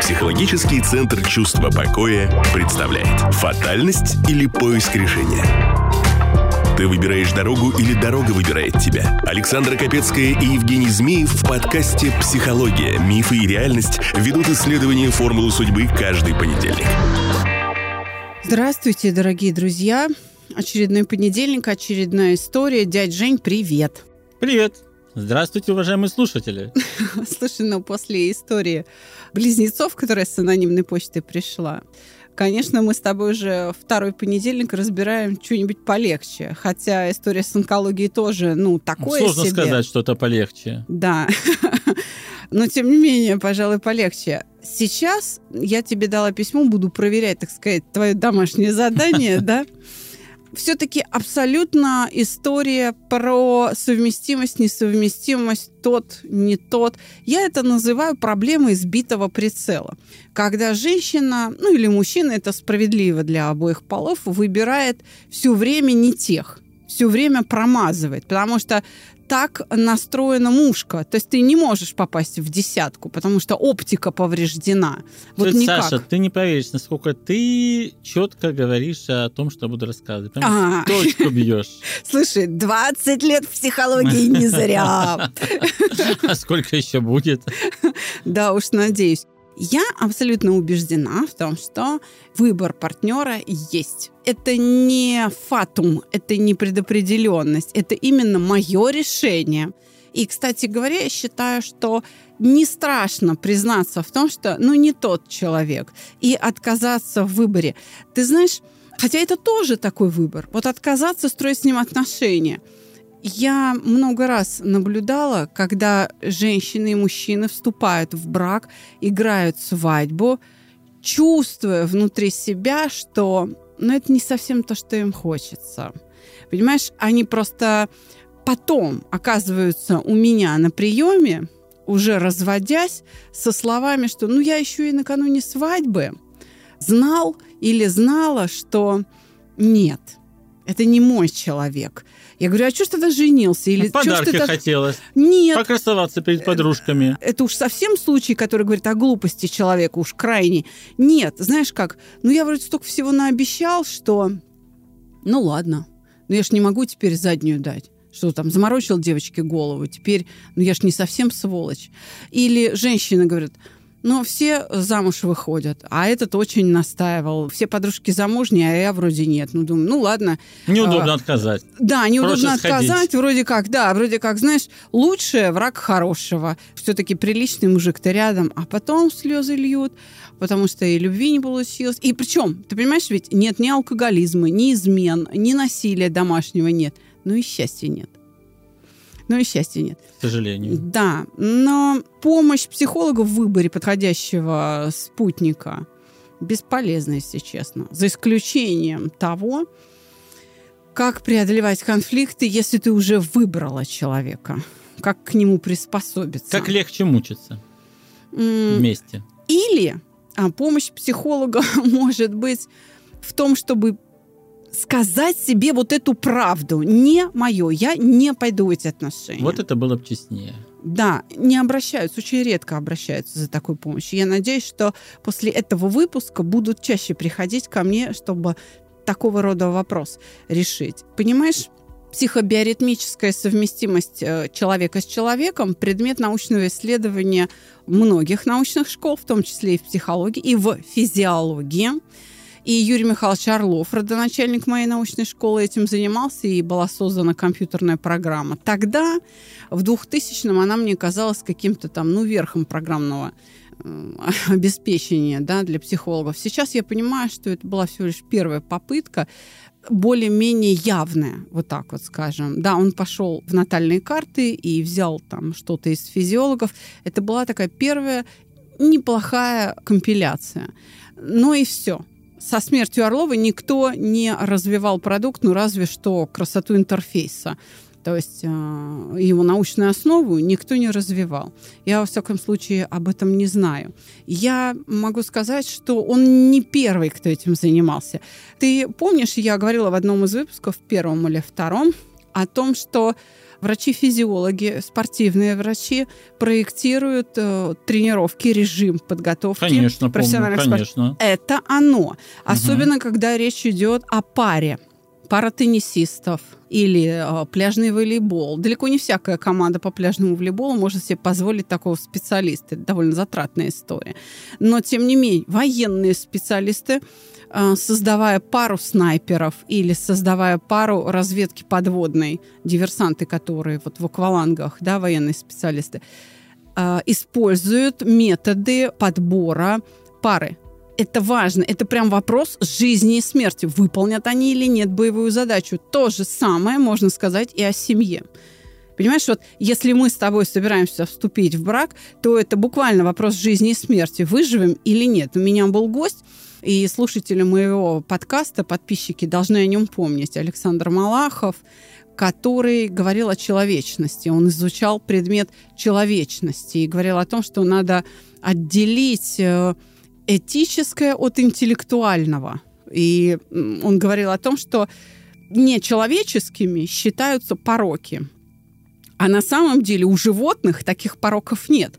Психологический центр чувства покоя представляет «Фатальность или поиск решения?» Ты выбираешь дорогу или дорога выбирает тебя? Александра Капецкая и Евгений Змеев в подкасте «Психология. Мифы и реальность» ведут исследование формулы судьбы каждый понедельник. Здравствуйте, дорогие друзья. Очередной понедельник, очередная история. Дядь Жень, привет. Привет. Здравствуйте, уважаемые слушатели. Слушай, ну после истории близнецов, которая с анонимной почтой пришла, Конечно, мы с тобой уже второй понедельник разбираем что-нибудь полегче. Хотя история с онкологией тоже, ну, такое Сложно себе. сказать что-то полегче. Да. Но, тем не менее, пожалуй, полегче. Сейчас я тебе дала письмо, буду проверять, так сказать, твое домашнее задание, да? Все-таки абсолютно история про совместимость, несовместимость, тот, не тот. Я это называю проблемой сбитого прицела. Когда женщина, ну или мужчина, это справедливо для обоих полов, выбирает все время не тех все время промазывает, потому что так настроена мушка. То есть ты не можешь попасть в десятку, потому что оптика повреждена. Вот есть, никак. Саша, ты не поверишь, насколько ты четко говоришь о том, что буду рассказывать. Прям а. точку бьешь. Слушай, 20 лет в психологии не зря. А сколько еще будет? Да уж, надеюсь. Я абсолютно убеждена в том, что выбор партнера есть. Это не фатум, это не предопределенность, это именно мое решение. И, кстати говоря, я считаю, что не страшно признаться в том, что ну не тот человек, и отказаться в выборе. Ты знаешь, хотя это тоже такой выбор. Вот отказаться строить с ним отношения – я много раз наблюдала, когда женщины и мужчины вступают в брак, играют свадьбу, чувствуя внутри себя, что ну, это не совсем то, что им хочется. Понимаешь, они просто потом оказываются у меня на приеме, уже разводясь, со словами, что ну я еще и накануне свадьбы знал или знала, что нет, это не мой человек. Я говорю, а что ж тогда женился? Или Подарки что хотелось. Нет. Покрасоваться перед подружками. Это уж совсем случай, который говорит о глупости человека, уж крайне. Нет, знаешь как? Ну, я вроде столько всего наобещал, что... Ну, ладно. Но я ж не могу теперь заднюю дать что там заморочил девочке голову, теперь, ну я ж не совсем сволочь. Или женщина говорит, но все замуж выходят, а этот очень настаивал. Все подружки замужние, а я вроде нет. Ну, думаю, ну ладно. Неудобно а, отказать. Да, неудобно Проще отказать. Сходить. Вроде как, да, вроде как, знаешь, лучшее враг хорошего. Все-таки приличный мужик-то рядом, а потом слезы льют, потому что и любви не получилось. И причем, ты понимаешь, ведь нет ни алкоголизма, ни измен, ни насилия домашнего нет. Ну и счастья нет но и счастья нет. К сожалению. Да, но помощь психолога в выборе подходящего спутника бесполезна, если честно. За исключением того, как преодолевать конфликты, если ты уже выбрала человека, как к нему приспособиться. Как легче мучиться вместе. Или а, помощь психолога может быть в том, чтобы сказать себе вот эту правду. Не мое, я не пойду в эти отношения. Вот это было бы честнее. Да, не обращаются, очень редко обращаются за такой помощью. Я надеюсь, что после этого выпуска будут чаще приходить ко мне, чтобы такого рода вопрос решить. Понимаешь, психобиоритмическая совместимость э, человека с человеком – предмет научного исследования многих научных школ, в том числе и в психологии, и в физиологии. И Юрий Михайлович Орлов, родоначальник моей научной школы, этим занимался, и была создана компьютерная программа. Тогда, в 2000-м, она мне казалась каким-то там, ну, верхом программного э, обеспечения да, для психологов. Сейчас я понимаю, что это была всего лишь первая попытка, более-менее явная, вот так вот скажем. Да, он пошел в натальные карты и взял там что-то из физиологов. Это была такая первая неплохая компиляция. Но и все со смертью Орлова никто не развивал продукт, ну разве что красоту интерфейса. То есть э, его научную основу никто не развивал. Я, во всяком случае, об этом не знаю. Я могу сказать, что он не первый, кто этим занимался. Ты помнишь, я говорила в одном из выпусков, первом или втором, о том, что Врачи-физиологи, спортивные врачи проектируют э, тренировки, режим подготовки конечно, профессиональных помню, конечно. Это оно. Особенно, угу. когда речь идет о паре пара теннисистов или э, пляжный волейбол. Далеко не всякая команда по пляжному волейболу может себе позволить такого специалиста. Это довольно затратная история. Но, тем не менее, военные специалисты э, создавая пару снайперов или создавая пару разведки подводной, диверсанты, которые вот в аквалангах, да, военные специалисты, э, используют методы подбора пары это важно. Это прям вопрос жизни и смерти. Выполнят они или нет боевую задачу. То же самое можно сказать и о семье. Понимаешь, вот если мы с тобой собираемся вступить в брак, то это буквально вопрос жизни и смерти. Выживем или нет. У меня был гость, и слушатели моего подкаста, подписчики должны о нем помнить. Александр Малахов, который говорил о человечности. Он изучал предмет человечности и говорил о том, что надо отделить э, этическое от интеллектуального. И он говорил о том, что нечеловеческими считаются пороки. А на самом деле у животных таких пороков нет.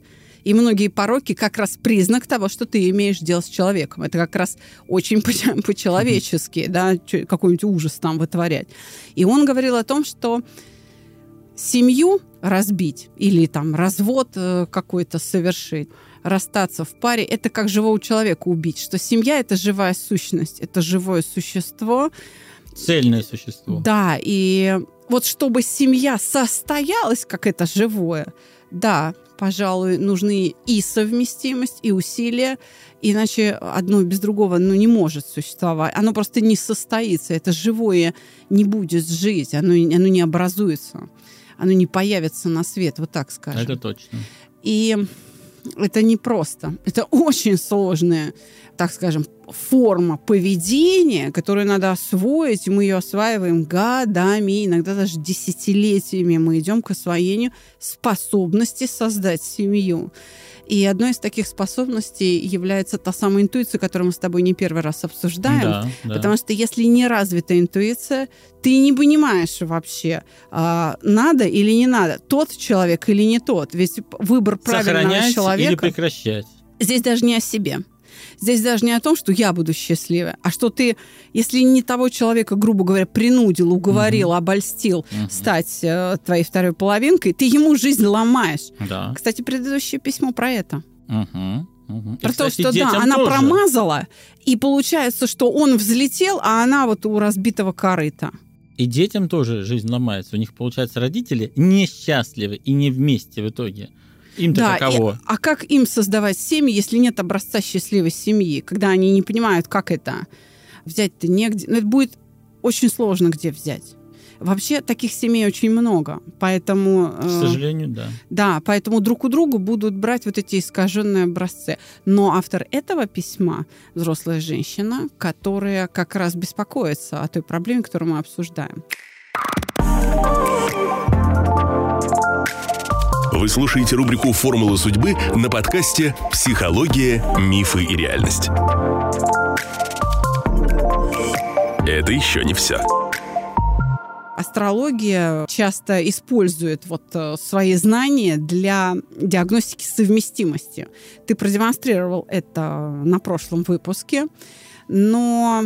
И многие пороки как раз признак того, что ты имеешь дело с человеком. Это как раз очень по-человечески, да, какой-нибудь ужас там вытворять. И он говорил о том, что семью разбить или там развод э, какой-то совершить, расстаться в паре, это как живого человека убить, что семья — это живая сущность, это живое существо. Цельное существо. Да, и вот чтобы семья состоялась, как это живое, да, пожалуй, нужны и совместимость, и усилия, иначе одно без другого ну, не может существовать. Оно просто не состоится. Это живое не будет жить, оно, оно не образуется, оно не появится на свет, вот так скажем. Это точно. И это не просто. Это очень сложная, так скажем, форма поведения, которую надо освоить, мы ее осваиваем годами, иногда даже десятилетиями мы идем к освоению способности создать семью. И одной из таких способностей является та самая интуиция, которую мы с тобой не первый раз обсуждаем. Да, да. Потому что если не развита интуиция, ты не понимаешь вообще, а, надо или не надо, тот человек или не тот. Ведь выбор правильного Сохранять человека... или прекращать. Здесь даже не о себе. Здесь даже не о том, что я буду счастливой, а что ты, если не того человека, грубо говоря, принудил, уговорил, угу. обольстил угу. стать э, твоей второй половинкой, ты ему жизнь ломаешь. Да. Кстати, предыдущее письмо про это. Угу. Угу. Про и, то, что да, она тоже. промазала, и получается, что он взлетел, а она вот у разбитого корыта. И детям тоже жизнь ломается. У них, получается, родители несчастливы и не вместе в итоге. Им-то да, каково? И, а как им создавать семьи, если нет образца счастливой семьи, когда они не понимают, как это взять-то негде? Ну, это будет очень сложно где взять. Вообще таких семей очень много, поэтому... К э, сожалению, да. Да, поэтому друг у друга будут брать вот эти искаженные образцы. Но автор этого письма – взрослая женщина, которая как раз беспокоится о той проблеме, которую мы обсуждаем. Вы слушаете рубрику «Формула судьбы» на подкасте «Психология, мифы и реальность». Это еще не все. Астрология часто использует вот э, свои знания для диагностики совместимости. Ты продемонстрировал это на прошлом выпуске, но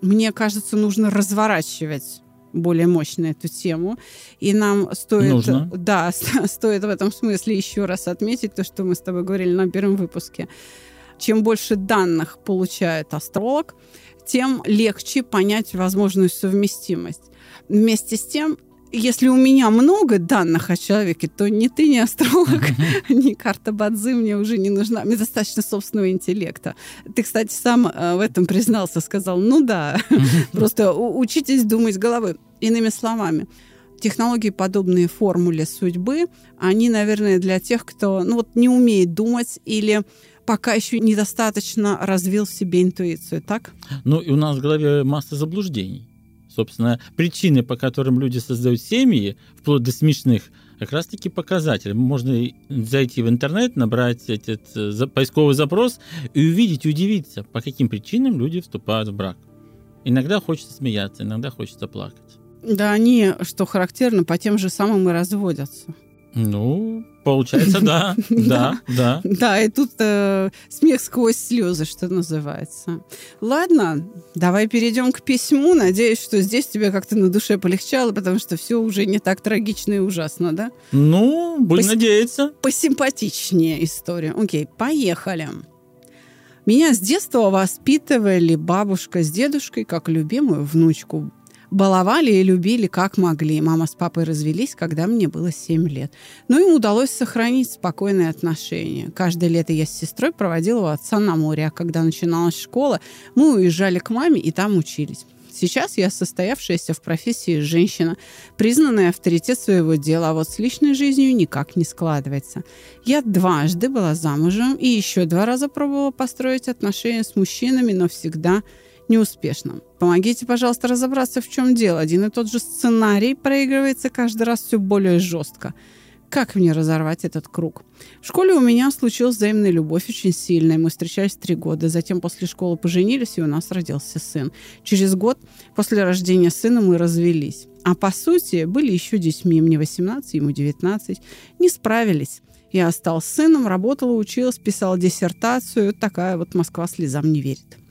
мне кажется, нужно разворачивать более мощно эту тему. И нам стоит, Нужно. да, стоит в этом смысле еще раз отметить то, что мы с тобой говорили на первом выпуске. Чем больше данных получает астролог, тем легче понять возможную совместимость. Вместе с тем, если у меня много данных о человеке, то ни ты, ни астролог, ни карта Бадзи мне уже не нужна. Мне достаточно собственного интеллекта. Ты, кстати, сам э, в этом признался, сказал, ну да, просто учитесь думать головой. Иными словами, технологии, подобные формуле судьбы, они, наверное, для тех, кто ну, вот, не умеет думать или пока еще недостаточно развил в себе интуицию, так? Ну, и у нас в голове масса заблуждений. Собственно, причины, по которым люди создают семьи, вплоть до смешных, как раз-таки показатели. Можно зайти в интернет, набрать этот э, поисковый запрос и увидеть, удивиться, по каким причинам люди вступают в брак. Иногда хочется смеяться, иногда хочется плакать. Да, они, что характерно, по тем же самым и разводятся. Ну, получается, да, да, да. Да, и тут э, смех сквозь слезы, что называется. Ладно, давай перейдем к письму. Надеюсь, что здесь тебе как-то на душе полегчало, потому что все уже не так трагично и ужасно, да? Ну, будем Пос- надеяться. Посимпатичнее история. Окей, поехали. Меня с детства воспитывали бабушка с дедушкой как любимую внучку. Баловали и любили как могли. Мама с папой развелись, когда мне было 7 лет. Но им удалось сохранить спокойные отношения. Каждое лето я с сестрой проводила у отца на море, а когда начиналась школа, мы уезжали к маме и там учились. Сейчас я состоявшаяся в профессии женщина, признанный авторитет своего дела, а вот с личной жизнью никак не складывается. Я дважды была замужем и еще два раза пробовала построить отношения с мужчинами, но всегда неуспешно. Помогите, пожалуйста, разобраться, в чем дело. Один и тот же сценарий проигрывается каждый раз все более жестко. Как мне разорвать этот круг? В школе у меня случилась взаимная любовь очень сильная. Мы встречались три года. Затем после школы поженились, и у нас родился сын. Через год после рождения сына мы развелись. А по сути, были еще детьми. Мне 18, ему 19. Не справились. Я осталась сыном, работала, училась, писала диссертацию. Такая вот Москва слезам не верит.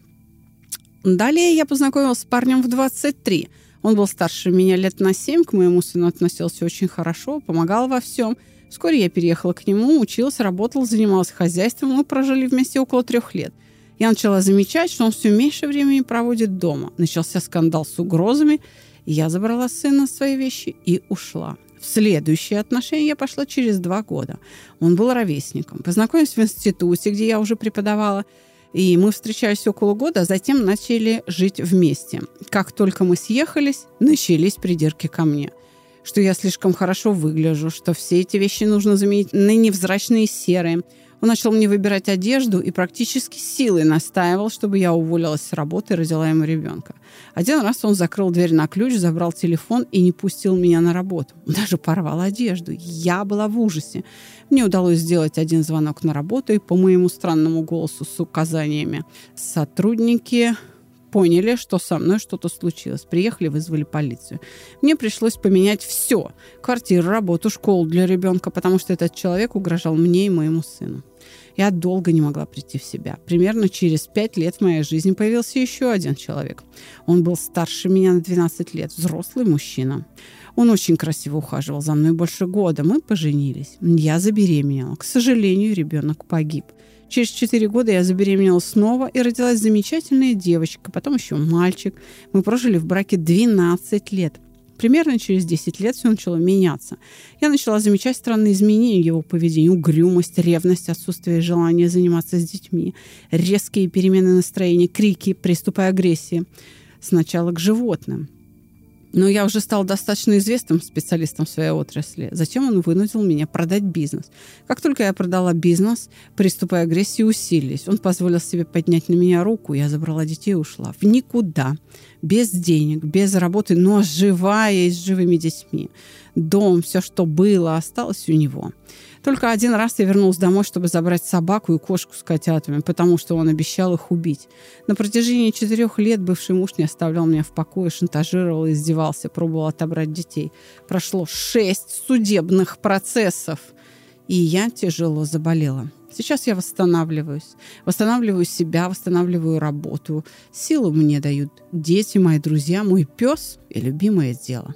Далее я познакомилась с парнем в 23. Он был старше меня лет на 7, к моему сыну относился очень хорошо, помогал во всем. Вскоре я переехала к нему, училась, работала, занималась хозяйством. Мы прожили вместе около трех лет. Я начала замечать, что он все меньше времени проводит дома. Начался скандал с угрозами. Я забрала сына свои вещи и ушла. В следующие отношения я пошла через два года. Он был ровесником. Познакомились в институте, где я уже преподавала. И мы встречались около года, а затем начали жить вместе. Как только мы съехались, начались придирки ко мне. Что я слишком хорошо выгляжу, что все эти вещи нужно заменить на невзрачные серые. Он начал мне выбирать одежду и практически силой настаивал, чтобы я уволилась с работы и родила ему ребенка. Один раз он закрыл дверь на ключ, забрал телефон и не пустил меня на работу. Он даже порвал одежду. Я была в ужасе. Мне удалось сделать один звонок на работу, и по моему странному голосу с указаниями сотрудники поняли, что со мной что-то случилось. Приехали, вызвали полицию. Мне пришлось поменять все. Квартиру, работу, школу для ребенка, потому что этот человек угрожал мне и моему сыну. Я долго не могла прийти в себя. Примерно через пять лет в моей жизни появился еще один человек. Он был старше меня на 12 лет, взрослый мужчина. Он очень красиво ухаживал за мной больше года. Мы поженились. Я забеременела. К сожалению, ребенок погиб. Через 4 года я забеременела снова и родилась замечательная девочка, потом еще мальчик. Мы прожили в браке 12 лет. Примерно через 10 лет все начало меняться. Я начала замечать странные изменения его поведении. Угрюмость, ревность, отсутствие желания заниматься с детьми, резкие перемены настроения, крики, приступы агрессии. Сначала к животным. Но я уже стал достаточно известным специалистом в своей отрасли. Затем он вынудил меня продать бизнес. Как только я продала бизнес, приступы агрессии усилились. Он позволил себе поднять на меня руку. Я забрала детей и ушла. В никуда. Без денег, без работы, но живая и с живыми детьми. Дом, все, что было, осталось у него. Только один раз я вернулась домой, чтобы забрать собаку и кошку с котятами, потому что он обещал их убить. На протяжении четырех лет бывший муж не оставлял меня в покое, шантажировал, издевался, пробовал отобрать детей. Прошло шесть судебных процессов, и я тяжело заболела. Сейчас я восстанавливаюсь. Восстанавливаю себя, восстанавливаю работу. Силу мне дают дети, мои друзья, мой пес и любимое дело.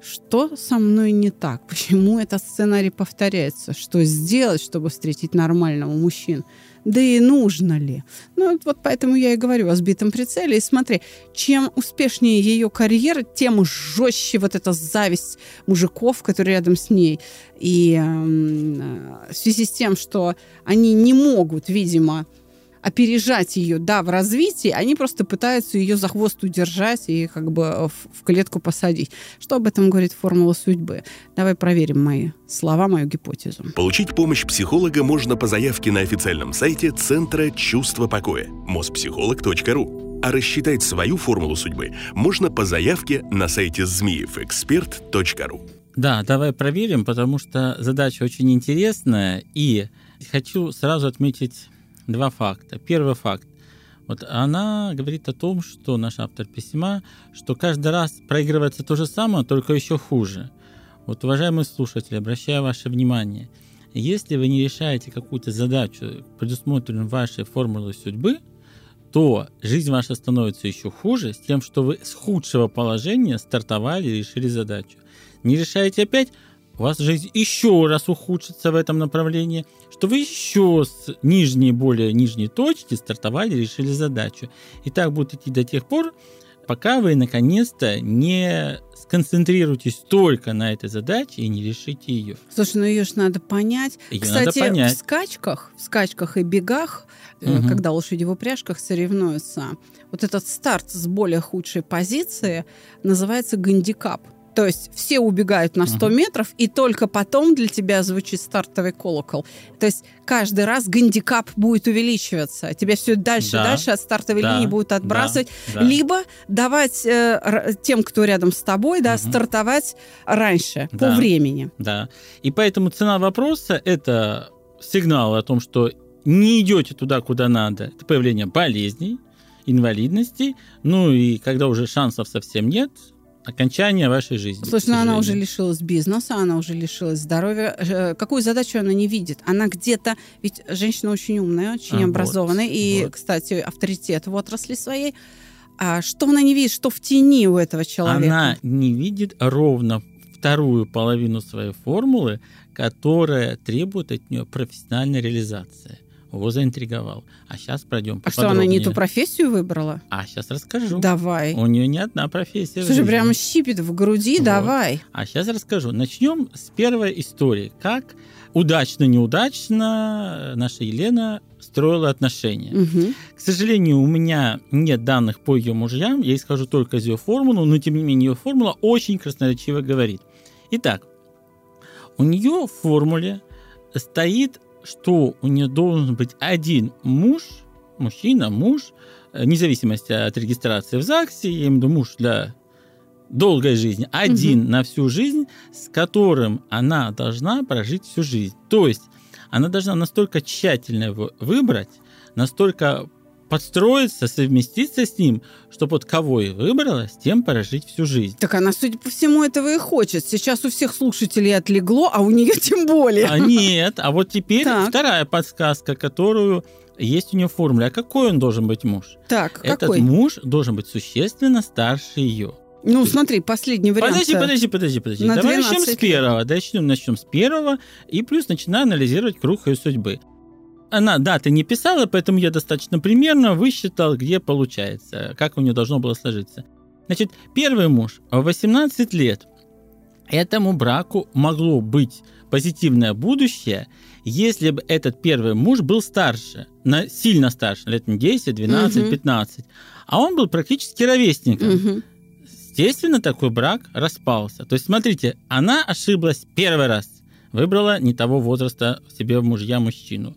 Что со мной не так? Почему этот сценарий повторяется? Что сделать, чтобы встретить нормального мужчину? Да и нужно ли? Ну, вот поэтому я и говорю о сбитом прицеле. И смотри, чем успешнее ее карьера, тем жестче вот эта зависть мужиков, которые рядом с ней. И э, в связи с тем, что они не могут, видимо, опережать ее, да, в развитии, они просто пытаются ее за хвост удержать и как бы в, в клетку посадить. Что об этом говорит формула судьбы? Давай проверим мои слова, мою гипотезу. Получить помощь психолога можно по заявке на официальном сайте Центра чувства покоя mospsycholog.ru. А рассчитать свою формулу судьбы можно по заявке на сайте змеевэксперт.ру. Да, давай проверим, потому что задача очень интересная, и хочу сразу отметить два факта. Первый факт. Вот она говорит о том, что наш автор письма, что каждый раз проигрывается то же самое, только еще хуже. Вот, уважаемые слушатели, обращаю ваше внимание, если вы не решаете какую-то задачу, предусмотренную вашей формулой судьбы, то жизнь ваша становится еще хуже с тем, что вы с худшего положения стартовали и решили задачу. Не решаете опять, у вас жизнь еще раз ухудшится в этом направлении, что вы еще с нижней, более нижней точки стартовали решили задачу. И так будет идти до тех пор, пока вы наконец-то не сконцентрируйтесь только на этой задаче и не решите ее. Слушай, ну ее же надо понять. Её Кстати, надо понять. в скачках, в скачках и бегах, Мгм. когда лошади в упряжках соревнуются, вот этот старт с более худшей позиции называется гандикап. То есть все убегают на 100 Мгм. метров, и только потом для тебя звучит стартовый колокол. То есть каждый раз гандикап будет увеличиваться. Тебя все дальше и Да. дальше от стартовой Да, линии будут да, отбрасывать. да. Либо давать э, тем, кто рядом с тобой, да, Мгм. стартовать раньше, по Да. времени. Да. И поэтому цена вопроса – это сигнал о том, что не идете туда, куда надо. Это появление болезней, инвалидностей. Ну и когда уже шансов совсем нет, окончание вашей жизни. Слушай, ну она уже лишилась бизнеса, она уже лишилась здоровья. Э, Какую задачу она не видит? Она где-то... Ведь женщина очень умная, очень А, вот, образованная. И, вот. кстати, авторитет в отрасли своей. А что она не видит? Что в тени у этого человека? Она не видит ровно вторую половину своей формулы, которая требует от нее профессиональной реализации. Его заинтриговал. А сейчас пройдем А что, она не ту профессию выбрала? А сейчас расскажу. Давай. У нее не одна профессия. Слушай, жизни. прямо щипит в груди, Вот. давай. А сейчас расскажу. Начнем с первой истории. Как удачно-неудачно наша Елена строила отношения. Мгм. К сожалению, у меня нет данных по ее мужьям, я исхожу только из ее формулы, но тем не менее ее формула очень красноречиво говорит. Итак, у нее в формуле стоит, что у нее должен быть один муж, мужчина, муж, э, вне зависимости от регистрации в ЗАГСе, я имею в виду муж для долгой жизни, один на всю жизнь, с которым она должна прожить всю жизнь. То есть она должна настолько тщательно его выбрать, настолько подстроиться, совместиться с ним, чтобы вот кого и выбрала, с тем прожить всю жизнь. Так она, судя по всему, этого и хочет. Сейчас у всех слушателей отлегло, а у нее тем более. А нет, а вот теперь Так. вторая подсказка, которую есть у нее в формуле. А какой он должен быть муж? Так, Этот какой? муж должен быть существенно старше ее. Ну, смотри, последний вариант. Подожди, подожди, подожди, подожди. на Давай начнем 12 с первого. Начнем, начнем с первого. И плюс начинаю анализировать круг ее судьбы. Она даты не писала, поэтому я достаточно примерно высчитал, где получается, как у нее должно было сложиться. Значит, первый муж в 18 лет. Этому браку могло быть позитивное будущее, если бы этот первый муж был старше, на, сильно старше, лет не 10, 12, Мгм. 15. А он был практически ровесником Мгм. естественно, такой брак распался. То есть, смотрите, она ошиблась первый раз. Выбрала не того возраста себе в мужья мужчину.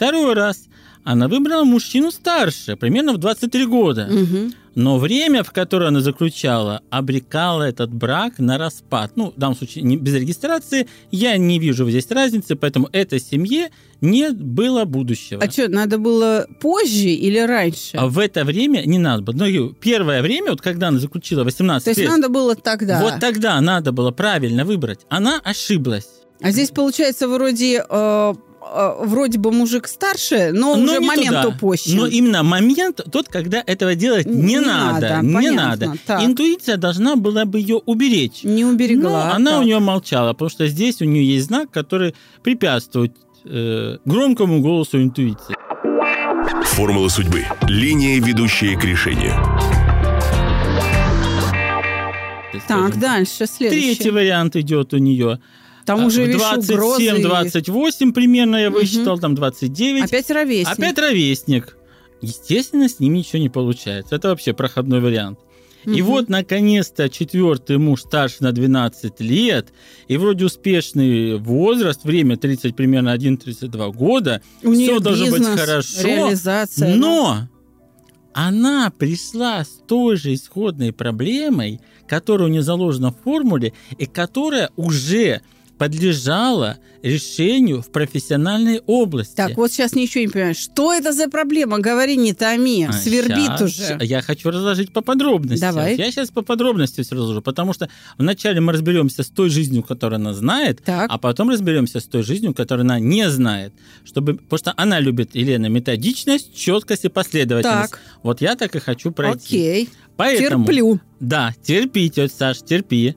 Второй раз она выбрала мужчину старше, примерно в 23 года. Мгм. Но время, в которое она заключала, обрекало этот брак на распад. Ну, в данном случае не, без регистрации. Я не вижу здесь разницы, поэтому этой семье не было будущего. А что, надо было позже или раньше? А в это время не надо было. Ну, первое время, вот когда она заключила 18 То есть лет, надо было тогда. вот тогда надо было правильно выбрать. Она ошиблась. А здесь получается вроде э, вроде бы мужик старше, но Но уже момент туда. упущен. Но именно момент тот, когда этого делать не, Не надо. надо, не понятно. надо. Так. Интуиция должна была бы ее уберечь. Не Но уберегла. она Так. у нее молчала, потому что здесь у нее есть знак, который препятствует э, громкому голосу интуиции. Формула судьбы. Линия, ведущая к решению. Так, скажем. дальше, следующий. Третий вариант идет у нее. Там уже, видишь, угрозы. 27-28 примерно я высчитал, там 29. Опять ровесник. Опять ровесник. Естественно, с ним ничего не получается. Это вообще проходной вариант. И Мгм. вот, наконец-то, четвертый муж старше на 12 лет, и вроде успешный возраст, время 30, примерно 1-32 года, У все должно быть хорошо, реализация. но она пришла с той же исходной проблемой, которая у нее заложена в формуле, и которая уже подлежала решению в профессиональной области. Так, вот сейчас ничего не понимаю. Что это за проблема? Говори, не томи. А, Свербит щас уже. Я хочу разложить по подробностям. Давай. Я сейчас по подробностям все разложу, потому что вначале мы разберемся с той жизнью, которую она знает, Так. а потом разберемся с той жизнью, которую она не знает. Чтобы, потому что она любит, Елена, методичность, четкость и последовательность. Так. Вот я так и хочу пройти. Окей. Поэтому, Терплю. Да, терпи, тетя Саш, терпи.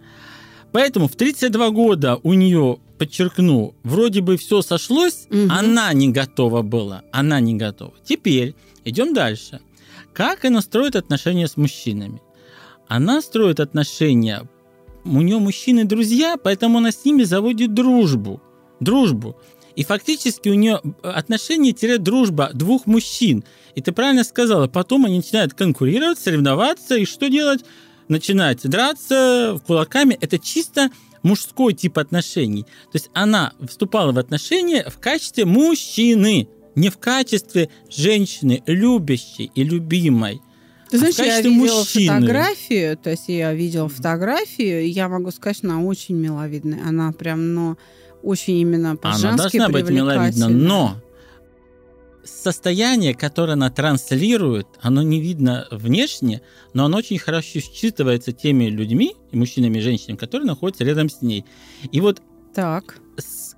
Поэтому в 32 года у нее, подчеркну, вроде бы все сошлось, Мгм. она не готова была. Она не готова. Теперь идем дальше. Как она строит отношения с мужчинами? Она строит отношения, у нее мужчины друзья, поэтому она с ними заводит дружбу. Дружбу. И фактически у нее отношения-дружба двух мужчин. И ты правильно сказала, потом они начинают конкурировать, соревноваться, и что делать? Начинать драться кулаками. Это чисто мужской тип отношений. То есть она вступала в отношения в качестве мужчины, не в качестве женщины, любящей и любимой. Ты А в знаешь, я качестве видела мужчины. фотографию, то есть я видела фотографию, и я могу сказать, что она очень миловидная. Она прям, ну, очень именно Она по-женски должна быть миловидна, но состояние, которое она транслирует, оно не видно внешне, но оно очень хорошо считывается теми людьми, мужчинами и женщинами, которые находятся рядом с ней. И вот Так.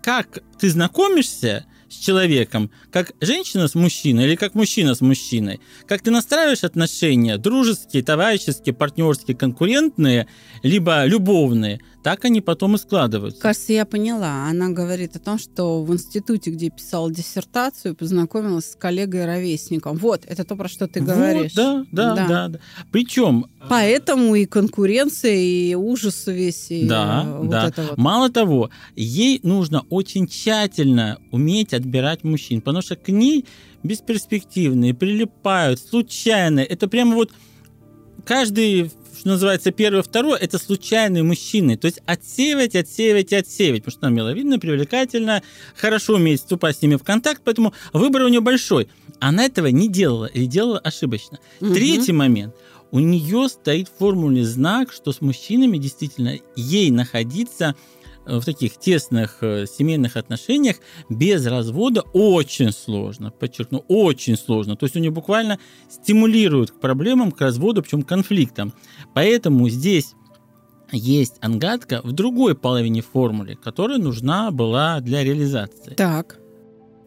как ты знакомишься с человеком, как женщина с мужчиной или как мужчина с мужчиной, как ты настраиваешь отношения, дружеские, товарищеские, партнерские, конкурентные, либо любовные, так они потом и складываются. Кажется, я поняла. Она говорит о том, что в институте, где писала диссертацию, познакомилась с коллегой-ровесником. Вот, это то, про что ты Вот, говоришь. да, да, Да. да, да. Причем Поэтому и конкуренция, и ужас весь, и Да, э, вот да. это вот. Мало того, ей нужно очень тщательно уметь отбирать мужчин, потому что к ней бесперспективные, прилипают, случайные. Это прямо вот каждый, что называется, первый, второй, это случайные мужчины. То есть отсеивать, отсеивать и отсеивать, потому что она миловидна, привлекательна, хорошо умеет вступать с ними в контакт, поэтому выбор у нее большой. Она этого не делала или делала ошибочно. Мгм. Третий момент. У нее стоит в формуле знак, что с мужчинами действительно ей находиться в таких тесных э, семейных отношениях без развода очень сложно. Подчеркну, очень сложно. То есть у нее буквально стимулируют к проблемам, к разводу, причем конфликтам. Поэтому здесь есть ангатка в другой половине формулы, которая нужна была для реализации. Так.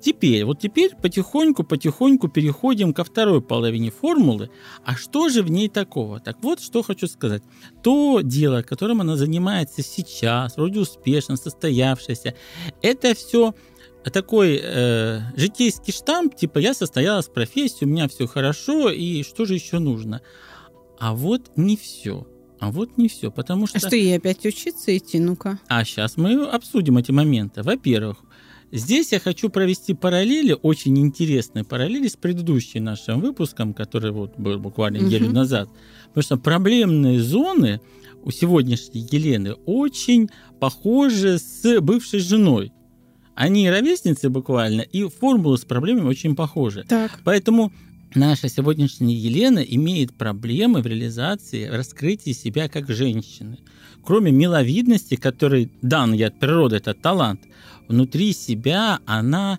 Теперь, вот теперь потихоньку-потихоньку переходим ко второй половине формулы. А что же в ней такого? Так вот, что хочу сказать. То дело, которым она занимается сейчас, вроде успешно, состоявшееся, это все такой э, житейский штамп, типа я состоялась в профессии, у меня все хорошо, и что же еще нужно? А вот не все. А вот не все, потому что... А что, ей опять учиться идти? Ну-ка. А сейчас мы обсудим эти моменты. Во-первых, здесь я хочу провести параллели, очень интересные параллели с предыдущим нашим выпуском, который вот был буквально неделю Мгм. назад. Потому что проблемные зоны у сегодняшней Елены очень похожи с бывшей женой. Они ровесницы буквально, и формулы с проблемами очень похожи. Так. Поэтому наша сегодняшняя Елена имеет проблемы в реализации, в раскрытии себя как женщины. Кроме миловидности, которой дан ей от природы, этот талант, внутри себя она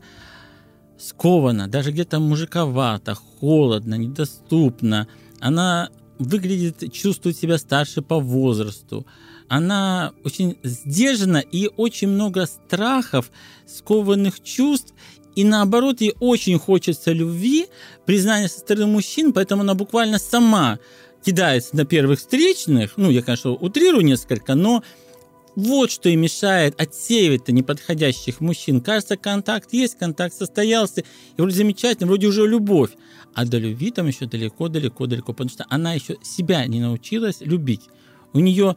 скована, даже где-то мужиковато, холодно, недоступно. Она выглядит, чувствует себя старше по возрасту. Она очень сдержана и очень много страхов, скованных чувств. И наоборот, ей очень хочется любви, признания со стороны мужчин, поэтому она буквально сама кидается на первых встречных. Ну, я, конечно, утрирую несколько, но вот что и мешает отсеивать-то неподходящих мужчин. Кажется, контакт есть, контакт состоялся, и вроде замечательно, вроде уже любовь. А до любви там еще далеко-далеко-далеко, потому что она еще себя не научилась любить. У нее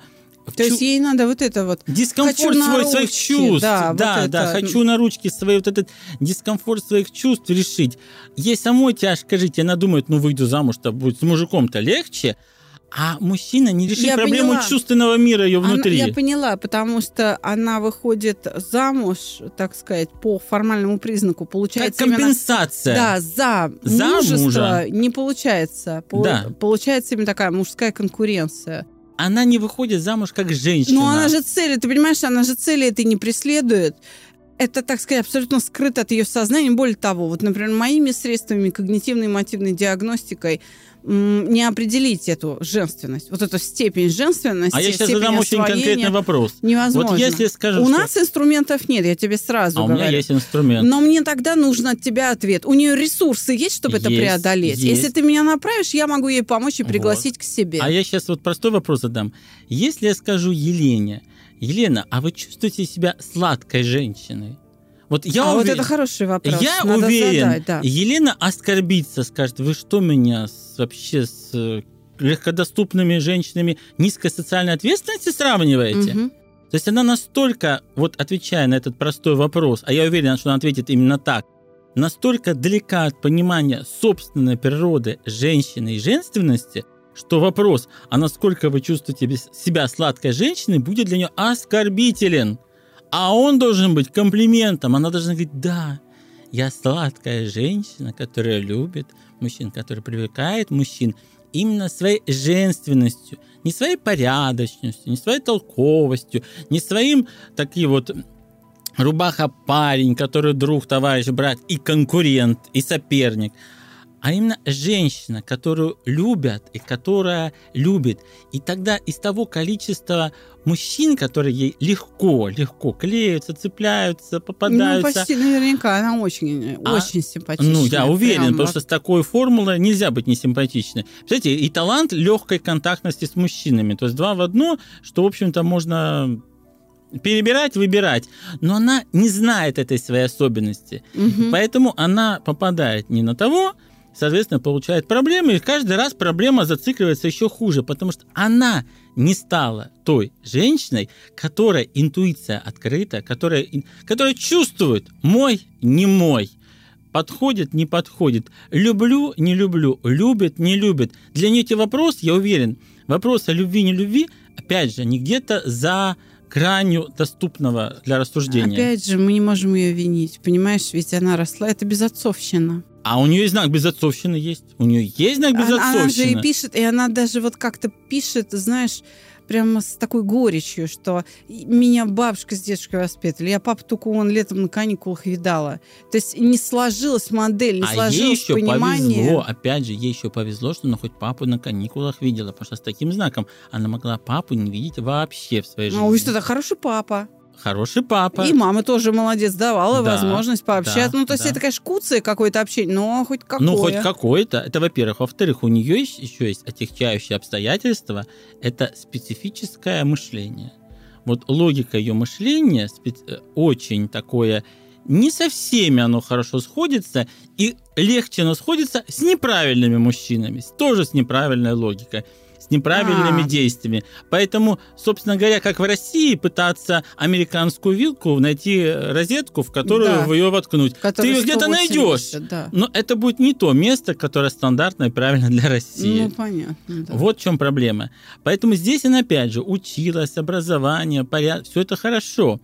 То есть ей надо вот это вот... дискомфорт свой, своих ручки, чувств. да, Да, вот да, это. хочу на ручки свои вот этот дискомфорт своих чувств решить. Ей самой тяжко жить, она думает, ну выйду замуж-то будет с мужиком-то легче, а мужчина не решит Я проблему поняла. чувственного мира ее Она- внутри. я поняла, потому что она выходит замуж, так сказать, по формальному признаку. как Получается именно- компенсация. Да, за, За мужество мужа. не получается. По- Да. Получается именно такая мужская конкуренция. она не выходит замуж как женщина. Но она же цели, ты понимаешь, она же цели этой не преследует. Это, так сказать, абсолютно скрыто от ее сознания. Более того, вот, например, моими средствами когнитивной и мотивной диагностикой не определить эту женственность, вот эту степень женственности. А я сейчас задам очень конкретный вопрос. Невозможно. Вот если скажем, У что... нас инструментов нет, я тебе сразу а говорю. у меня есть инструмент. Но мне тогда нужен от тебя ответ. У нее ресурсы есть, чтобы есть, это преодолеть? Есть. Если ты меня направишь, я могу ей помочь и пригласить вот. к себе. А я сейчас вот простой вопрос задам. Если я скажу Елене, Елена, а вы чувствуете себя сладкой женщиной? Вот я а уверен, вот это хороший вопрос. Я Надо уверен, задать, да. Елена оскорбится, скажет, вы что меня с, вообще с э, легкодоступными женщинами низкой социальной ответственности сравниваете? Мгм. То есть она настолько, вот отвечая на этот простой вопрос, а я уверен, что она ответит именно так, настолько далека от понимания собственной природы женщины и женственности, что вопрос, а насколько вы чувствуете себя сладкой женщиной, будет для нее оскорбителен. А он должен быть комплиментом. Она должна говорить, да, я сладкая женщина, которая любит мужчин, которая привлекает мужчин именно своей женственностью, не своей порядочностью, не своей толковостью, не своим таким вот рубаха парень, который друг, товарищ, брат и конкурент, и соперник, а именно женщина, которую любят и которая любит. И тогда из того количества мужчин, которые ей легко, легко клеются, цепляются, Ну, попадаются, почти наверняка. Она очень, А, очень симпатичная. ну, я уверен, прям потому что с такой формулой нельзя быть несимпатичной. Представляете, и талант легкой контактности с мужчинами. То есть два в одно, что, в общем-то, можно перебирать, выбирать. Но она не знает этой своей особенности. Мгм. Поэтому она попадает не на того, соответственно, получает проблемы, и каждый раз проблема зацикливается еще хуже, потому что она не стала той женщиной, которая интуиция открыта, которая, которая чувствует мой, не мой, подходит, не подходит, люблю, не люблю, любит, не любит. Для нее эти вопросы, я уверен, вопрос о любви, не любви, опять же, не где-то за гранью доступного для рассуждения. Опять же, мы не можем ее винить, понимаешь, ведь она росла, это безотцовщина. А у нее знак безотцовщины есть. У нее есть знак Она, она же безотцовщины. и пишет, и она даже вот как-то пишет, знаешь, прямо с такой горечью, что меня бабушка с дедушкой воспитывали, я папу только он летом на каникулах видала. То есть не сложилась модель, не а ей сложилось еще понимание. повезло, опять же, ей еще повезло, что она хоть папу на каникулах видела, потому что с таким знаком она могла папу не видеть вообще в своей жизни. Ну, что-то хороший папа. Хороший папа. И мама тоже молодец, давала Да, возможность пообщаться. да, ну, то есть да. это, конечно, куцое какое-то общение, но хоть какое. Ну, хоть какое-то. Это, во-первых. Во-вторых, у нее еще есть отягчающее обстоятельство. Это специфическое мышление. Вот логика ее мышления специ- э, очень такое... Не со всеми оно хорошо сходится, и легче оно сходится с неправильными мужчинами, тоже с неправильной логикой, с неправильными А. действиями. Поэтому, собственно говоря, как в России пытаться американскую вилку найти э, розетку, в которую Да. в ее воткнуть. Который Ты ее где-то 180, найдешь. Да. Но это будет не то место, которое стандартно и правильно для России. Ну, понятно. да. Вот в чем проблема. Поэтому здесь она опять же училась, образование, порядок, все это хорошо.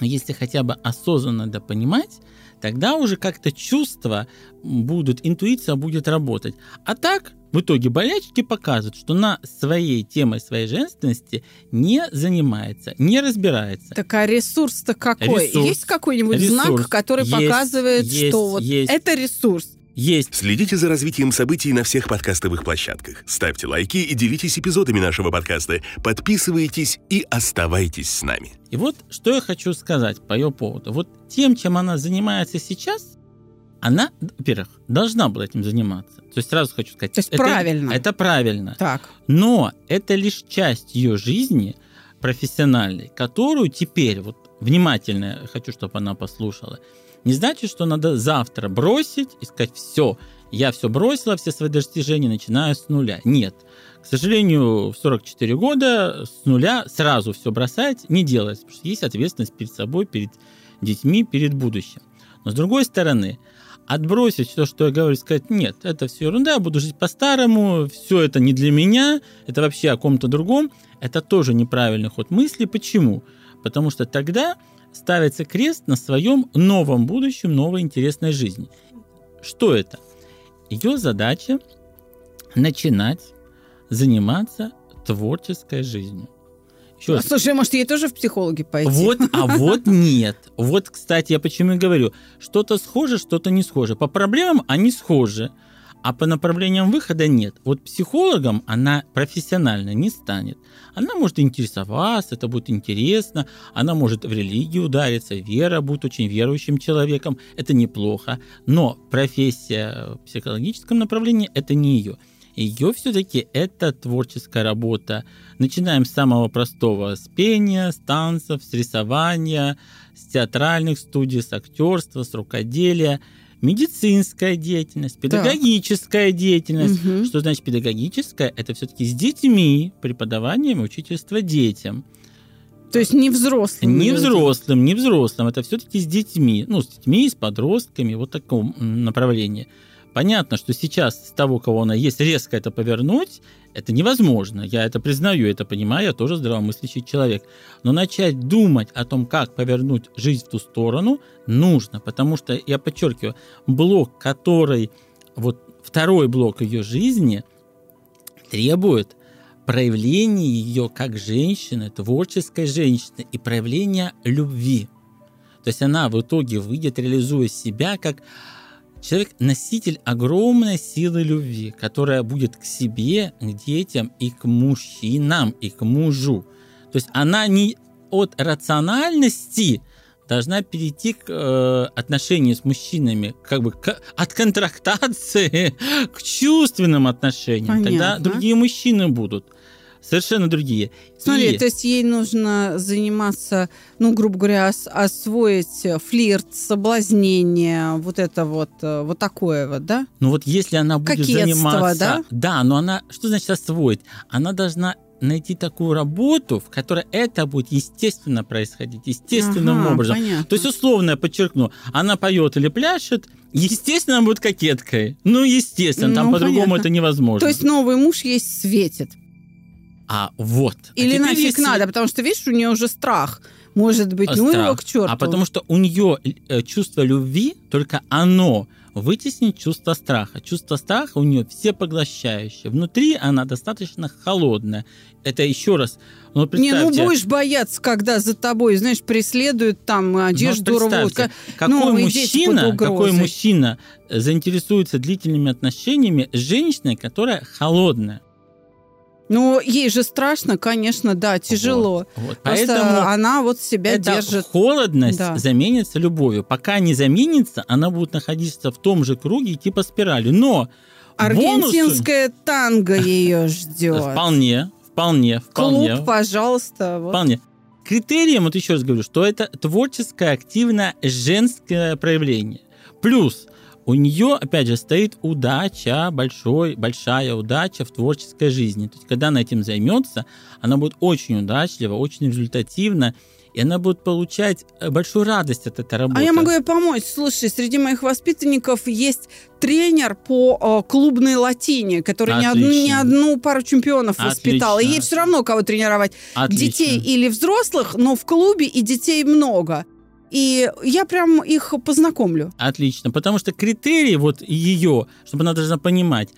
Но если хотя бы осознанно это понимать, тогда уже как-то чувства будут, интуиция будет работать. А так, в итоге болячки показывают, что на своей темой своей женственности не занимается, не разбирается. Так а ресурс-то какой? Ресурс. Есть какой-нибудь Ресурс. знак, который Есть, показывает, есть, что вот есть. это ресурс? Есть Следите за развитием событий на всех подкастовых площадках. Ставьте лайки и делитесь эпизодами нашего подкаста. Подписывайтесь и оставайтесь с нами. И вот что я хочу сказать по ее поводу. Вот тем, чем она занимается сейчас, она, во-первых, должна была этим заниматься. То есть сразу хочу сказать. То есть это, правильно. Это правильно. Так. Но это лишь часть ее жизни профессиональной, которую теперь, вот внимательно хочу, чтобы она послушала, не значит, что надо завтра бросить и сказать, все, я все бросила, все свои достижения начинаю с нуля. Нет. К сожалению, в 44 года с нуля сразу все бросать не делается, потому что есть ответственность перед собой, перед детьми, перед будущим. Но с другой стороны, отбросить то, что я говорю, сказать, нет, это все ерунда, я буду жить по-старому, все это не для меня, это вообще о ком-то другом, это тоже неправильный ход мысли. Почему? Потому что тогда ставится крест на своем новом будущем, новой интересной жизни. Что это? Ее задача начинать заниматься творческой жизнью. Еще а, слушай, может, ей тоже в психологи пойти? Вот, а вот нет. Вот, кстати, я почему и говорю, что-то схоже, что-то не схоже. По проблемам они схожи, а по направлениям выхода нет. Вот психологом она профессионально не станет. Она может интересоваться, это будет интересно, она может в религию удариться, вера будет очень верующим человеком, это неплохо, но профессия в психологическом направлении – это не ее. Ее все-таки это творческая работа. Начинаем с самого простого, с пения, с танцев, с рисования, с театральных студий, с актерства, с рукоделия – медицинская деятельность, педагогическая да. деятельность. Угу. Что значит педагогическая? Это все-таки с детьми, преподаванием учительство детям. То есть не взрослым. Не взрослым, не взрослым. Это все-таки с детьми. Ну, с детьми, с подростками, вот таком направлении. Понятно, что сейчас с того, кого она есть, резко это повернуть, это невозможно. Я это признаю, это понимаю, я тоже здравомыслящий человек. Но начать думать о том, как повернуть жизнь в ту сторону, нужно. Потому что, я подчеркиваю, блок, который, вот второй блок ее жизни, требует проявления ее как женщины, творческой женщины и проявления любви. То есть она в итоге выйдет, реализуя себя как Человек – носитель огромной силы любви, которая будет к себе, к детям и к мужчинам, и к мужу. То есть она не от рациональности должна перейти к э, отношению с мужчинами, как бы к, от контрактации к чувственным отношениям. Понятно. Тогда другие мужчины будут совершенно другие. Смотри, и... то есть ей нужно заниматься, ну, грубо говоря, ос- освоить флирт, соблазнение, вот это вот, э, вот такое вот, да? Ну вот если она будет Кокетство, заниматься... да? Да, но она, что значит освоить? Она должна найти такую работу, в которой это будет естественно происходить, естественным ага, образом. Понятно. То есть, условно, я подчеркну, она поет или пляшет, естественно, она будет кокеткой. Ну, естественно, ну, там по-другому это невозможно. То есть новый муж ей светит. А вот. А Или а нафиг если... надо, потому что, видишь, у нее уже страх. Может быть, ну страх. его к черту. А потому что у нее э, чувство любви, только оно вытеснит чувство страха. Чувство страха у нее все поглощающее. Внутри она достаточно холодная. Это еще раз. Ну, Не, ну будешь бояться, когда за тобой, знаешь, преследуют там ну, одежду ну, рвут. Какой, ну, мужчина, какой мужчина заинтересуется длительными отношениями с женщиной, которая холодная? Ну, ей же страшно, конечно, да, тяжело. Вот, вот. Поэтому она вот себя эта держит. Холодность да. заменится любовью. Пока не заменится, она будет находиться в том же круге, типа спирали. Но аргентинская бонусы... танго ее ждет. Вполне, вполне, вполне. Клуб, пожалуйста. Вот. Вполне. Критерием, вот еще раз говорю, что это творческое, активное женское проявление. Плюс у нее, опять же, стоит удача, большой, большая удача в творческой жизни. То есть, когда она этим займется, она будет очень удачлива, очень результативна, и она будет получать э, большую радость от этой работы. А я могу ей помочь. Слушай, среди моих воспитанников есть тренер по э, клубной латине, который не одну, не одну пару чемпионов Отлично. воспитал. И ей все равно кого тренировать. Отлично. Детей или взрослых, но в клубе и детей много. И я прям их познакомлю. Отлично, потому что критерии вот ее, чтобы она должна понимать,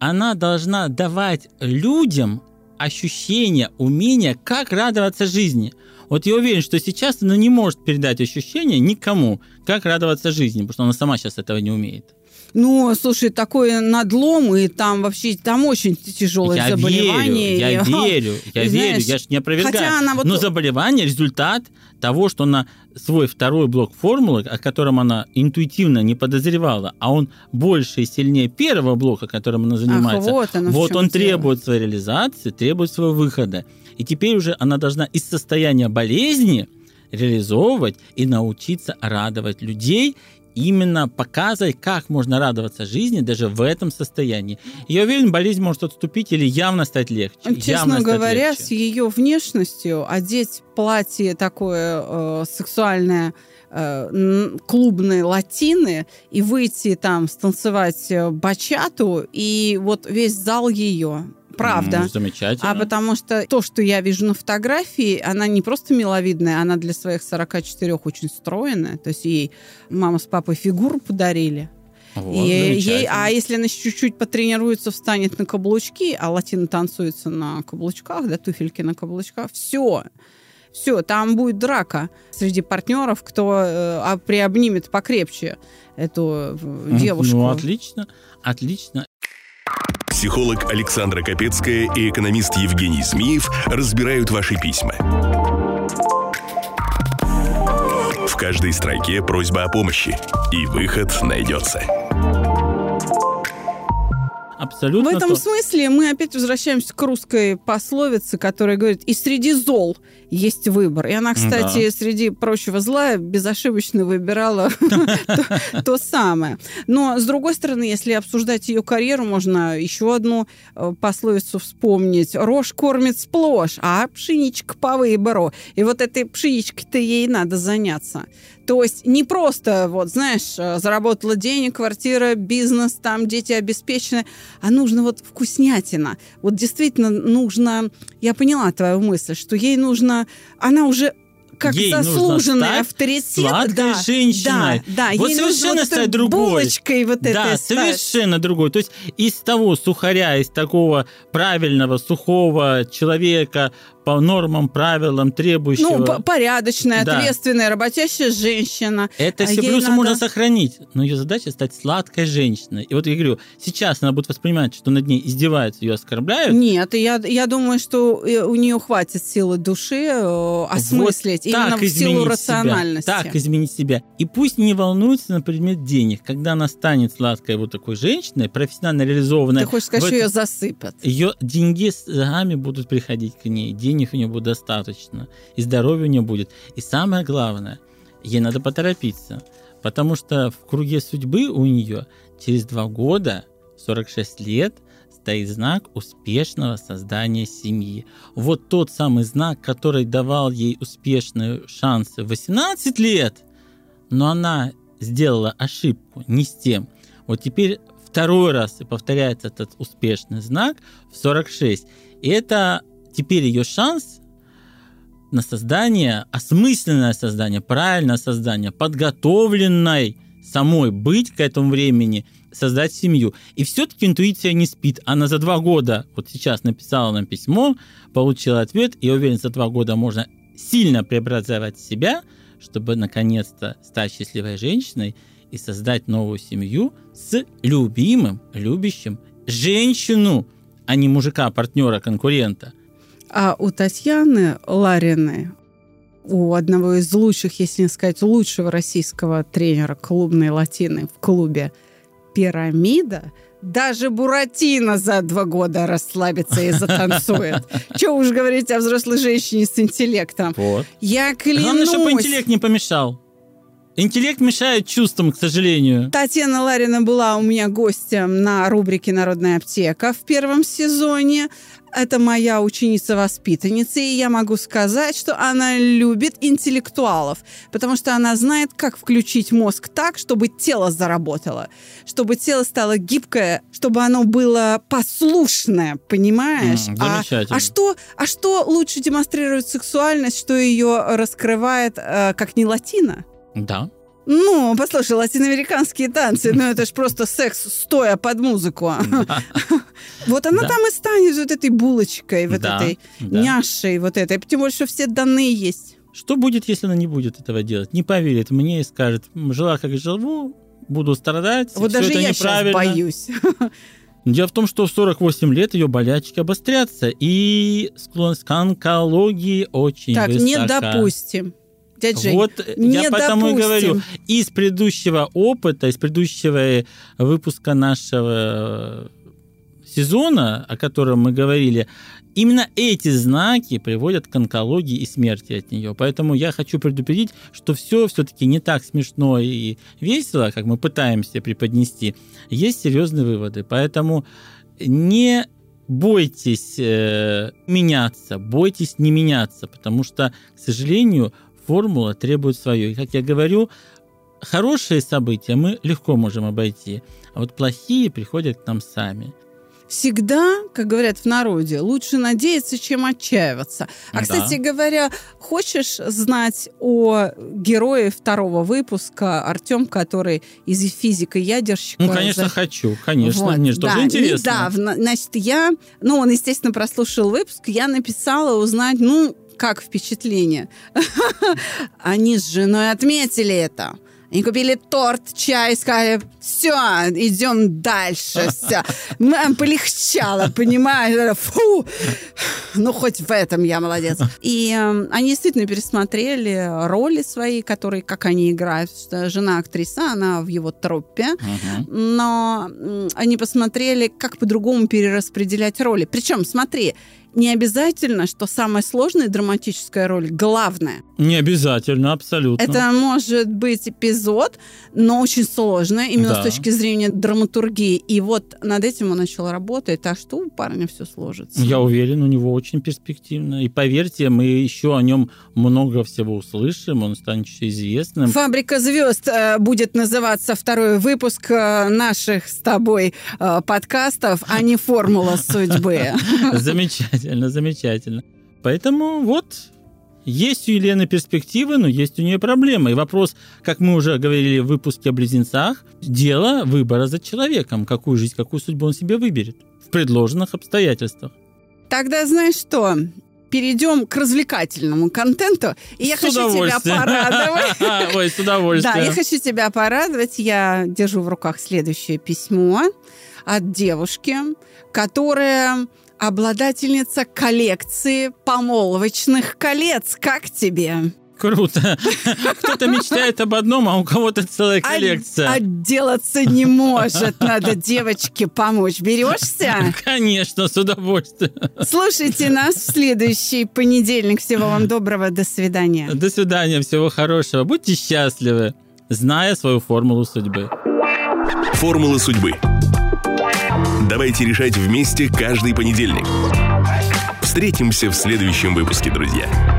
она должна давать людям ощущение, умение, как радоваться жизни. Вот я уверен, что сейчас она не может передать ощущение никому, как радоваться жизни, потому что она сама сейчас этого не умеет. Ну, слушай, такой надлом, и там вообще, там очень тяжелое я заболевание. Верю, я верю, я знаешь, верю, я же не опровергаю. Хотя она вот... Но заболевание – результат того, что она свой второй блок формулы, о котором она интуитивно не подозревала, а он больше и сильнее первого блока, которым она занимается, Ах, вот, оно вот он дело. требует своей реализации, требует своего выхода. И теперь уже она должна из состояния болезни реализовывать и научиться радовать людей именно показывать, как можно радоваться жизни даже в этом состоянии. Я уверен, болезнь может отступить или явно стать легче. Честно явно говоря, легче. с ее внешностью одеть платье такое э, сексуальное, э, клубные латины и выйти там станцевать э, бачату, и вот весь зал ее правда. Ну, замечательно. А потому что то, что я вижу на фотографии, она не просто миловидная, она для своих 44 очень стройная. То есть ей мама с папой фигуру подарили. Вот, И ей, а если она чуть-чуть потренируется, встанет на каблучки, а латина танцуется на каблучках, да, туфельки на каблучках, все. Все, там будет драка среди партнеров, кто э, а, приобнимет покрепче эту э, девушку. Ну, отлично, отлично. Психолог Александра Капецкая и экономист Евгений Змеев разбирают ваши письма. В каждой строке просьба о помощи, и выход найдется. В Абсолютно. этом то- смысле мы опять возвращаемся к русской пословице, которая говорит, и среди зол есть выбор. И она, кстати, Да. среди прочего зла безошибочно выбирала то- то самое. Но, с другой стороны, если обсуждать ее карьеру, можно еще одну э, пословицу вспомнить. Рожь кормит сплошь, а пшеничка по выбору. И вот этой пшеничкой-то ей надо заняться. То есть не просто, вот, знаешь, э, заработала денег, квартира, бизнес, там дети обеспечены, а нужно вот вкуснятина. Вот действительно нужно, я поняла твою мысль, что ей нужно, она уже как Ей нужно заслуженный стать авторитет. сладкой да, женщиной. Да, да, Вот ей нужно совершенно вот этой стать другой. булочкой вот Да, этой стать. совершенно другой. То есть из того сухаря, из такого правильного, сухого человека по нормам, правилам, требующего... Ну, порядочная, Да. ответственная, работящая женщина. Это А все плюсы надо- можно сохранить, но ее задача стать сладкой женщиной. И вот я говорю, сейчас она будет воспринимать, что над ней издеваются, ее оскорбляют. Нет, я, я думаю, что э, у нее хватит силы души э, осмыслить Вот именно в силу рациональности. Себя, так изменить себя. И пусть не волнуется на предмет денег. Когда она станет сладкой вот такой женщиной, профессионально реализованной, Ты хочешь сказать, в что ее засыпят? ее деньги сами будут приходить к ней, денег у нее будет достаточно, и здоровья у нее будет. И самое главное, ей надо поторопиться, потому что в круге судьбы у нее через два года, 46 лет, стоит знак успешного создания семьи. Вот тот самый знак, который давал ей успешные шансы в 18 лет, но она сделала ошибку не с тем. Вот теперь второй раз и повторяется этот успешный знак в 46. И это теперь ее шанс на создание, осмысленное создание, правильное создание, подготовленной самой быть к этому времени, создать семью. И все-таки интуиция не спит. Она за два года, вот сейчас написала нам письмо, получила ответ, и уверен, за два года можно сильно преобразовать себя, чтобы наконец-то стать счастливой женщиной и создать новую семью с любимым, любящим женщину, а не мужика, партнера, конкурента. А у Татьяны Лариной, у одного из лучших, если не сказать, лучшего российского тренера клубной латины в клубе «Пирамида», даже Буратино за два года расслабится и затанцует. Чего уж говорить о взрослой женщине с интеллектом. Вот. Я клянусь... Главное, чтобы интеллект не помешал. Интеллект мешает чувствам, к сожалению. Татьяна Ларина была у меня гостем на рубрике «Народная аптека» в первом сезоне. Это моя ученица-воспитанница, и я могу сказать, что она любит интеллектуалов, потому что она знает, как включить мозг так, чтобы тело заработало, чтобы тело стало гибкое, чтобы оно было послушное, понимаешь? А- замечательно. а, что, а что лучше демонстрирует сексуальность, что ее раскрывает, э, как не латина? Да. Ну, послушай, латиноамериканские танцы, ну это ж просто секс стоя под музыку. Вот она там и станет вот этой булочкой, вот этой няшей, вот этой. Тем более, что все данные есть. Что будет, если она не будет этого делать? Не поверит мне и скажет, «М, жила как живу, буду страдать, Вот даже я сейчас неправильно». боюсь. Дело в том, что в 48 лет ее болячки обострятся, и склонность к онкологии очень Так, высока. не допустим. Дядь Жень, Вот не я потому и говорю, из предыдущего опыта, из предыдущего э, выпуска нашего сезона, о котором мы говорили, именно эти знаки приводят к онкологии и смерти от нее. Поэтому я хочу предупредить, что все все-таки не так смешно и весело, как мы пытаемся преподнести. Есть серьезные выводы. Поэтому не бойтесь э, меняться, бойтесь не меняться, потому что, к сожалению, формула требует свое. И, как я говорю, хорошие события мы легко можем обойти, а вот плохие приходят к нам сами. всегда, как говорят в народе, лучше надеяться, чем отчаиваться. А, Да. кстати говоря, хочешь знать о герое второго выпуска Артем, который из физика ядерщика? Ну, конечно, хочу, конечно. Вот, Мне же да, тоже интересно. Недавно, значит, я, ну, он, естественно, прослушал выпуск, я написала узнать, ну, как впечатление. Они с женой отметили это. Они купили торт, чай, сказали, все, идем дальше, все. Нам полегчало, понимаешь? Фу! Ну, хоть в этом я молодец. И э, они действительно пересмотрели роли свои, которые, как они играют. Жена актриса, она в его труппе Мгм. но м, они посмотрели, как по-другому перераспределять роли. Причем, смотри, не обязательно, что самая сложная драматическая роль главная. Не обязательно, абсолютно. Это может быть эпизод, но очень сложная, именно Да. с точки зрения драматургии. И вот над этим он начал работать, так что у парня все сложится. Я уверен, у него очень перспективно. И поверьте, мы еще о нем много всего услышим, он станет еще известным. Фабрика звезд э, будет называться второй выпуск э, наших с тобой э, подкастов, а не формула судьбы. Замечательно, замечательно. Поэтому вот, есть у Елены перспективы, но есть у нее проблемы. И вопрос, как мы уже говорили в выпуске о близнецах, дело выбора за человеком, какую жизнь, какую судьбу он себе выберет в предложенных обстоятельствах. Тогда знаешь что? Перейдем к развлекательному контенту. И я С хочу тебя порадовать. Ой, с Да, удовольствием. я хочу тебя порадовать. Я держу в руках следующее письмо от девушки, которая обладательница коллекции помолвочных колец. Как тебе? Круто. Кто-то мечтает об одном, а у кого-то целая коллекция. От- отделаться не может. Надо девочке помочь. Берешься? Конечно, с удовольствием. Слушайте нас в следующий понедельник. Всего вам доброго. До свидания. До свидания, всего хорошего. Будьте счастливы, зная свою формулу судьбы. Формула судьбы. Давайте решать вместе каждый понедельник. Встретимся в следующем выпуске, друзья.